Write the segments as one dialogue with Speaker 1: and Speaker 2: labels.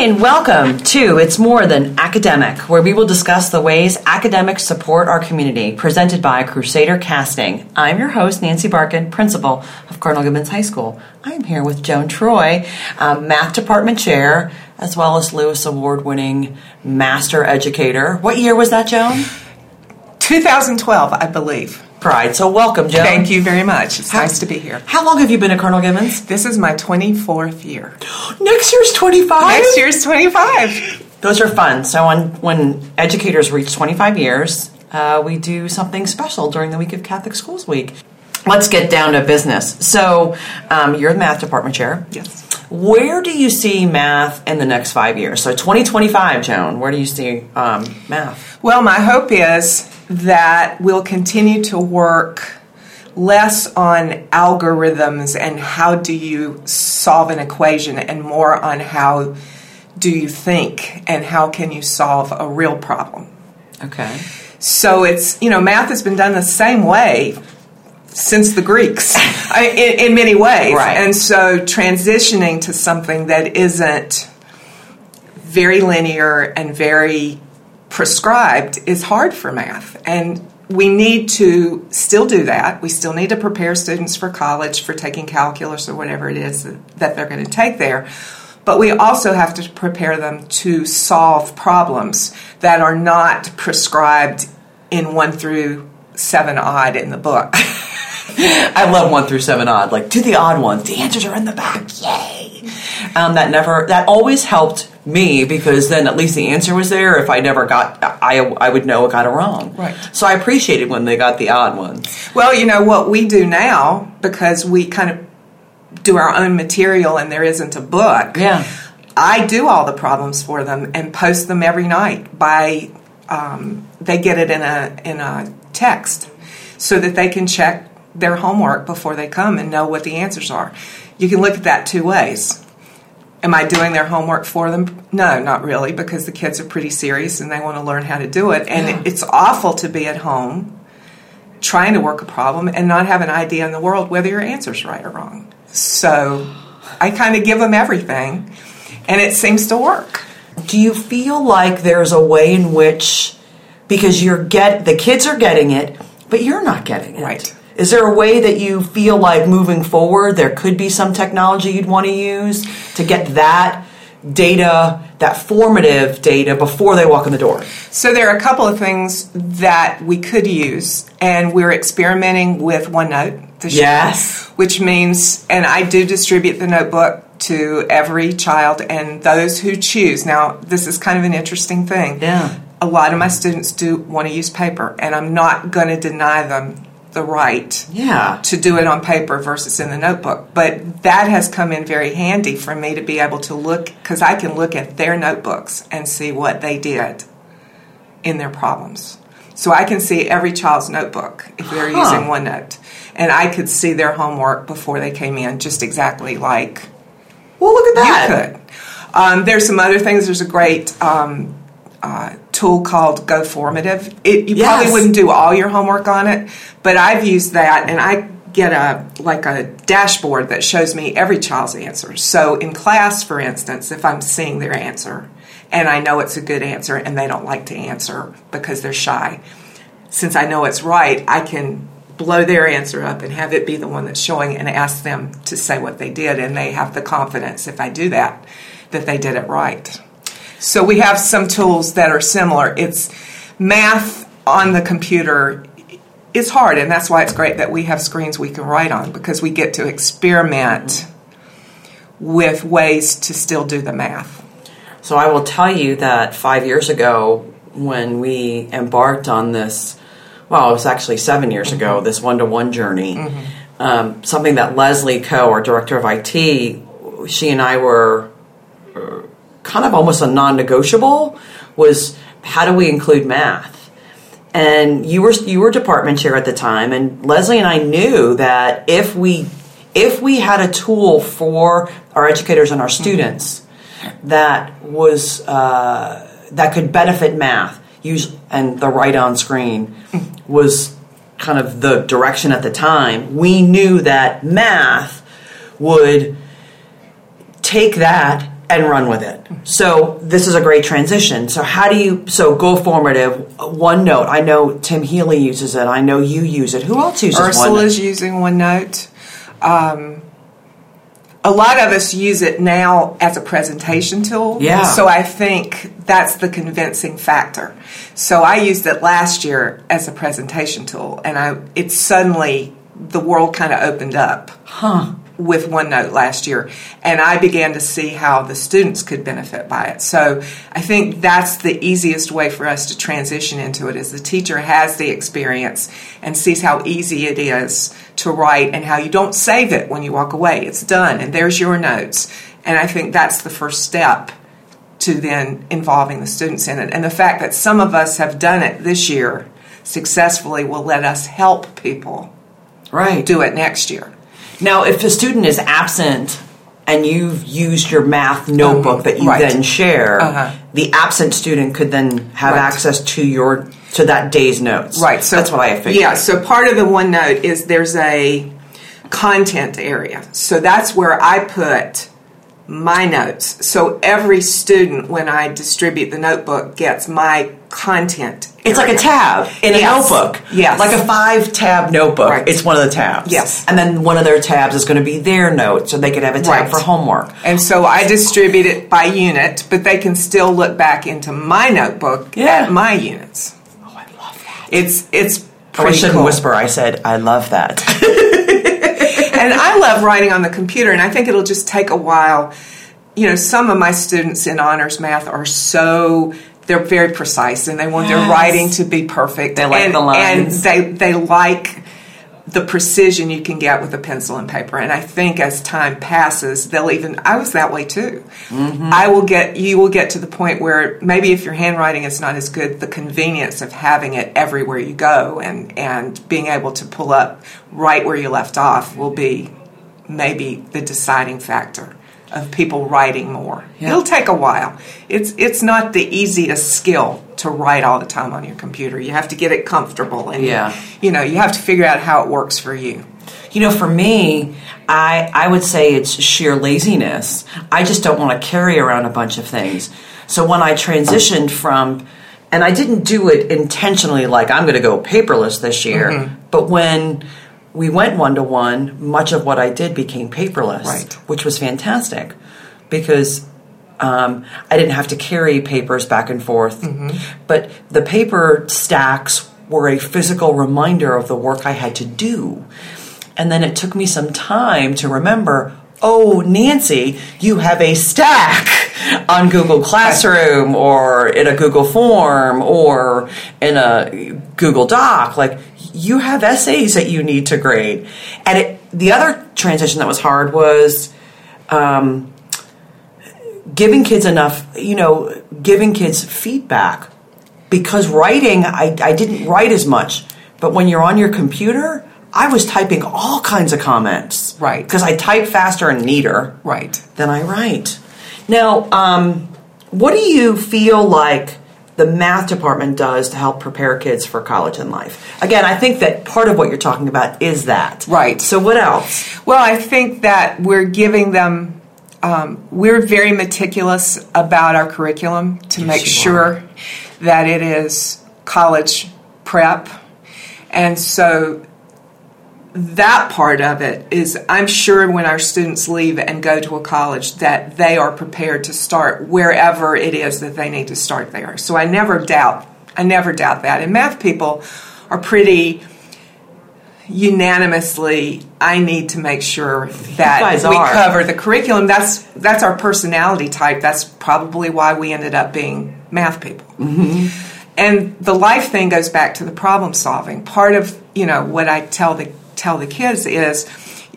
Speaker 1: and welcome to It's More Than Academic, where we will discuss the ways academics support our community, presented by Crusader Casting. I'm your host, Nancy Barkin, principal of Cardinal Gibbons High School. I'm here with Joan Troy, um, math department chair, as well as Lewis Award winning master educator. What year was that, Joan?
Speaker 2: 2012, I believe.
Speaker 1: Pride. So welcome, Joan.
Speaker 2: Thank you very much. It's
Speaker 1: How-
Speaker 2: nice to be here.
Speaker 1: How long have you been at Cardinal Gibbons?
Speaker 2: This is my 24th year.
Speaker 1: Next year's 25.
Speaker 2: Next year's 25.
Speaker 1: Those are fun. So when, when educators reach 25 years, uh, we do something special during the week of Catholic Schools Week. Let's get down to business. So um, you're the math department chair.
Speaker 2: Yes.
Speaker 1: Where do you see math in the next five years? So 2025, Joan, where do you see um, math?
Speaker 2: Well, my hope is that we'll continue to work less on algorithms and how do you solve an equation and more on how do you think and how can you solve a real problem.
Speaker 1: Okay.
Speaker 2: So it's, you know, math has been done the same way since the Greeks I- in, in many ways.
Speaker 1: Right.
Speaker 2: And so transitioning to something that isn't very linear and very prescribed is hard for math. And we need to still do that. We still need to prepare students for college, for taking calculus or whatever it is that they're going to take there. But we also have to prepare them to solve problems that are not prescribed in one through seven odd in the book.
Speaker 1: I love one through seven odd. Like do the odd ones. The answers are in the back. Yay! Um, that never. That always helped me because then at least the answer was there. If I never got, I I would know I got it wrong.
Speaker 2: Right.
Speaker 1: So I appreciated when they got the odd ones.
Speaker 2: Well, you know what we do now because we kind of do our own material and there isn't a book.
Speaker 1: Yeah.
Speaker 2: I do all the problems for them and post them every night by um, they get it in a in a text so that they can check their homework before they come and know what the answers are. You can look at that two ways. Am I doing their homework for them? No, not really, because the kids are pretty serious and they want to learn how to do it. And
Speaker 1: Yeah.
Speaker 2: it's awful to be at home trying to work a problem and not have an idea in the world whether your answer's right or wrong. So I kind of give them everything, and it seems to work.
Speaker 1: Do you feel like there's a way in which, because you're get the kids are getting it, but you're not getting it?
Speaker 2: Right.
Speaker 1: Is there a way that you feel like moving forward there could be some technology you'd want to use to get that data, that formative data before they walk in the door?
Speaker 2: So there are a couple of things that we could use, and we're experimenting with OneNote this year.
Speaker 1: Yes.
Speaker 2: Which means, and I do distribute the notebook to every child and those who choose. Now, this is kind of an interesting thing.
Speaker 1: Yeah.
Speaker 2: A lot of my students do want to use paper, and I'm not going to deny them the right
Speaker 1: Yeah.
Speaker 2: to do it on paper versus in the notebook. But that has come in very handy for me to be able to look, because I can look at their notebooks and see what they did in their problems. So I can see every child's notebook if they're
Speaker 1: Huh.
Speaker 2: using OneNote. And I could see their homework before they came in, just exactly like
Speaker 1: Well, look at that.
Speaker 2: you could. Um, there's some other things. There's a great um, uh, tool called Go Formative. It, you
Speaker 1: Yes.
Speaker 2: probably wouldn't do all your homework on it, but I've used that, and I get a like a dashboard that shows me every child's answer. So in class, for instance, if I'm seeing their answer and I know it's a good answer and they don't like to answer because they're shy, since I know it's right, I can blow their answer up and have it be the one that's showing and ask them to say what they did and they have the confidence if I do that that they did it right. So we have some tools that are similar. It's math on the computer is hard and that's why it's great that we have screens we can write on because we get to experiment with ways to still do the math.
Speaker 1: So I will tell you that five years ago, when we embarked on this, well, it was actually seven years ago, this one to one journey, um, something that Leslie Coe, our director of IT, she and I were kind of almost a non negotiable was how do we include math? And you were you were department chair at the time, and Leslie and I knew that if we if we had a tool for our educators and our students that was uh, that could benefit math, use and the right on screen was kind of the direction at the time. We knew that math would take that and run with it. So this is a great transition. So how do you so go formative OneNote? I know Tim Healy uses it. I know you use it. Who else uses
Speaker 2: Ursula's
Speaker 1: OneNote?
Speaker 2: using OneNote. Um, a lot of us use it now as a presentation tool.
Speaker 1: Yeah.
Speaker 2: So I think that's the convincing factor. So I used it last year as a presentation tool, and I it suddenly the world kind of opened up.
Speaker 1: Huh.
Speaker 2: With OneNote last year, and I began to see how the students could benefit by it. So I think that's the easiest way for us to transition into it is the teacher has the experience and sees how easy it is to write and how you don't save it when you walk away. It's done and there's your notes. And I think that's the first step to then involving the students in it. And the fact that some of us have done it this year successfully will let us help people
Speaker 1: Right.
Speaker 2: do it next year.
Speaker 1: Now, if a student is absent and you've used your math notebook that you
Speaker 2: right.
Speaker 1: then share,
Speaker 2: Uh-huh.
Speaker 1: the absent student could then have
Speaker 2: Right.
Speaker 1: access to your to that day's notes.
Speaker 2: Right. So
Speaker 1: that's what I figured.
Speaker 2: Yeah. So part of the OneNote is there's a content area. So that's where I put my notes. So every student, when I distribute the notebook, gets my content.
Speaker 1: It's like a tab in
Speaker 2: Yes.
Speaker 1: a notebook.
Speaker 2: Yes.
Speaker 1: Like a five tab notebook.
Speaker 2: Right.
Speaker 1: It's one of the tabs.
Speaker 2: Yes.
Speaker 1: And then one of their tabs is going to be their notes, so they could have a tab
Speaker 2: Right.
Speaker 1: for homework.
Speaker 2: And so I distribute it by unit, but they can still look back into my notebook
Speaker 1: Yeah.
Speaker 2: at my units.
Speaker 1: Oh, I love that.
Speaker 2: It's it's
Speaker 1: I
Speaker 2: pretty
Speaker 1: shouldn't
Speaker 2: cool.
Speaker 1: whisper. I said, I love that.
Speaker 2: love writing on the computer, and I think it'll just take a while. You know, some of my students in honors math are so they're very precise, and they want their writing to be perfect.
Speaker 1: They like
Speaker 2: and,
Speaker 1: the lines.
Speaker 2: and they they like the precision you can get with a pencil and paper. And I think as time passes, they'll even. I was that way too.
Speaker 1: Mm-hmm.
Speaker 2: I will get. You will get to the point where maybe if your handwriting is not as good, the convenience of having it everywhere you go and and being able to pull up right where you left off will be maybe the deciding factor of people writing more.
Speaker 1: Yeah.
Speaker 2: It'll take a while. It's it's not the easiest skill to write all the time on your computer. You have to get it comfortable and
Speaker 1: Yeah.
Speaker 2: you know, you have to figure out how it works for you.
Speaker 1: You know, for me, I I would say it's sheer laziness. I just don't want to carry around a bunch of things. So when I transitioned from and I didn't do it intentionally like I'm going to go paperless this year,
Speaker 2: Mm-hmm.
Speaker 1: but when we went one to one, much of what I did became paperless,
Speaker 2: Right.
Speaker 1: which was fantastic because um, I didn't have to carry papers back and forth.
Speaker 2: Mm-hmm.
Speaker 1: But the paper stacks were a physical reminder of the work I had to do. And then it took me some time to remember oh, Nancy, you have a stack on Google Classroom or in a Google Form or in a Google Doc. Like, you have essays that you need to grade. And it, the other transition that was hard was um, giving kids enough, you know, giving kids feedback. Because writing, I, I didn't write as much. But when you're on your computer, I was typing all kinds of comments.
Speaker 2: Right.
Speaker 1: Because I type faster and neater
Speaker 2: Right.
Speaker 1: than I write. Now, um, what do you feel like the math department does to help prepare kids for college and life? Again, I think that part of what you're talking about is that.
Speaker 2: Right.
Speaker 1: So, what else?
Speaker 2: Well, I think that we're giving them, um, we're very meticulous about our curriculum to
Speaker 1: Yes,
Speaker 2: make sure that it is college prep. And so that part of it is, I'm sure when our students leave and go to a college, that they are prepared to start wherever it is that they need to start there. So I never doubt, I never doubt that. And math people are pretty unanimously I need to make sure that we
Speaker 1: are.
Speaker 2: cover the curriculum. That's that's our personality type. That's probably why we ended up being math people. Mm-hmm. And the life thing goes back to the problem solving. Part of you know what I tell the tell the kids is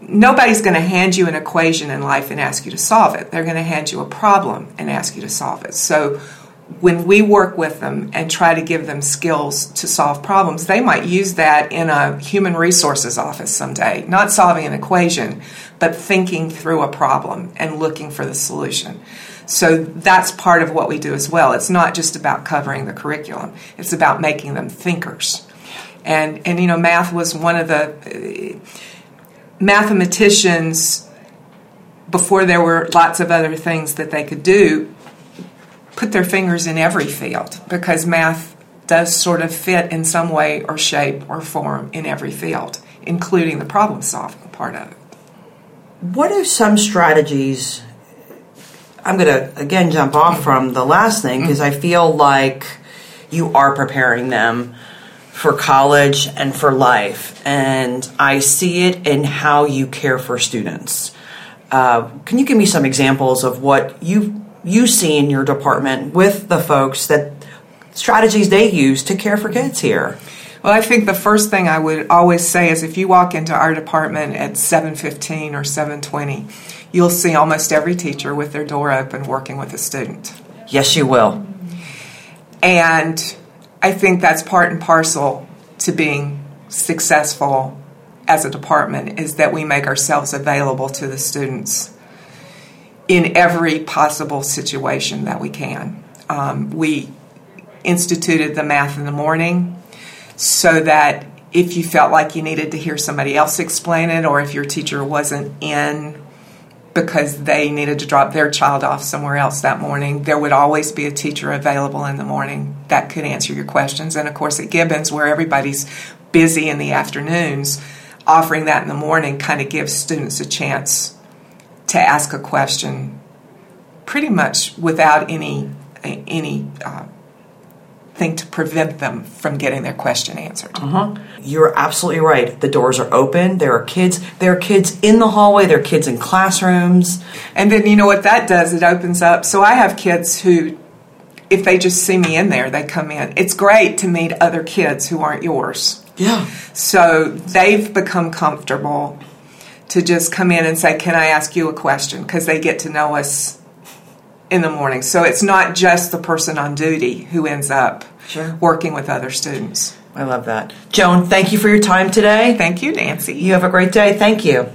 Speaker 2: nobody's going to hand you an equation in life and ask you to solve it. They're going to hand you a problem and ask you to solve it. So when we work with them and try to give them skills to solve problems, they might use that in a human resources office someday, not solving an equation, but thinking through a problem and looking for the solution. So that's part of what we do as well. It's not just about covering the curriculum, it's about making them thinkers. And, and you know, math was one of the mathematicians before there were lots of other things that they could do, put their fingers in every field because math does sort of fit in some way or shape or form in every field, including the problem solving part of it.
Speaker 1: What are some strategies? I'm going to again jump off from the last thing because I feel like you are preparing them for college and for life, and I see it in how you care for students. Uh, can you give me some examples of what you you see in your department with the folks that strategies they use to care for kids here?
Speaker 2: Well, I think the first thing I would always say is if you walk into our department at 7:15 or 7:20, you'll see almost every teacher with their door open working with a student.
Speaker 1: Yes, you will.
Speaker 2: And I think that's part and parcel to being successful as a department is that we make ourselves available to the students in every possible situation that we can. Um, we instituted the math in the morning so that if you felt like you needed to hear somebody else explain it or if your teacher wasn't in because they needed to drop their child off somewhere else that morning, there would always be a teacher available in the morning that could answer your questions. And of course, at Gibbons, where everybody's busy in the afternoons, offering that in the morning kind of gives students a chance to ask a question pretty much without any any uh, thing to prevent them from getting their question answered.
Speaker 1: Uh-huh. You're absolutely right. The doors are open. There are kids. There are kids in the hallway. There are kids in classrooms.
Speaker 2: And then you know what that does? It opens up. So I have kids who, if they just see me in there, they come in. It's great to meet other kids who aren't yours.
Speaker 1: Yeah.
Speaker 2: So they've become comfortable to just come in and say, Can I ask you a question? Because they get to know us in the morning. So it's not just the person on duty who ends up
Speaker 1: Sure.
Speaker 2: working with other students.
Speaker 1: I love that. Joan, thank you for your time today.
Speaker 2: Thank you, Nancy.
Speaker 1: You have a great day. Thank you.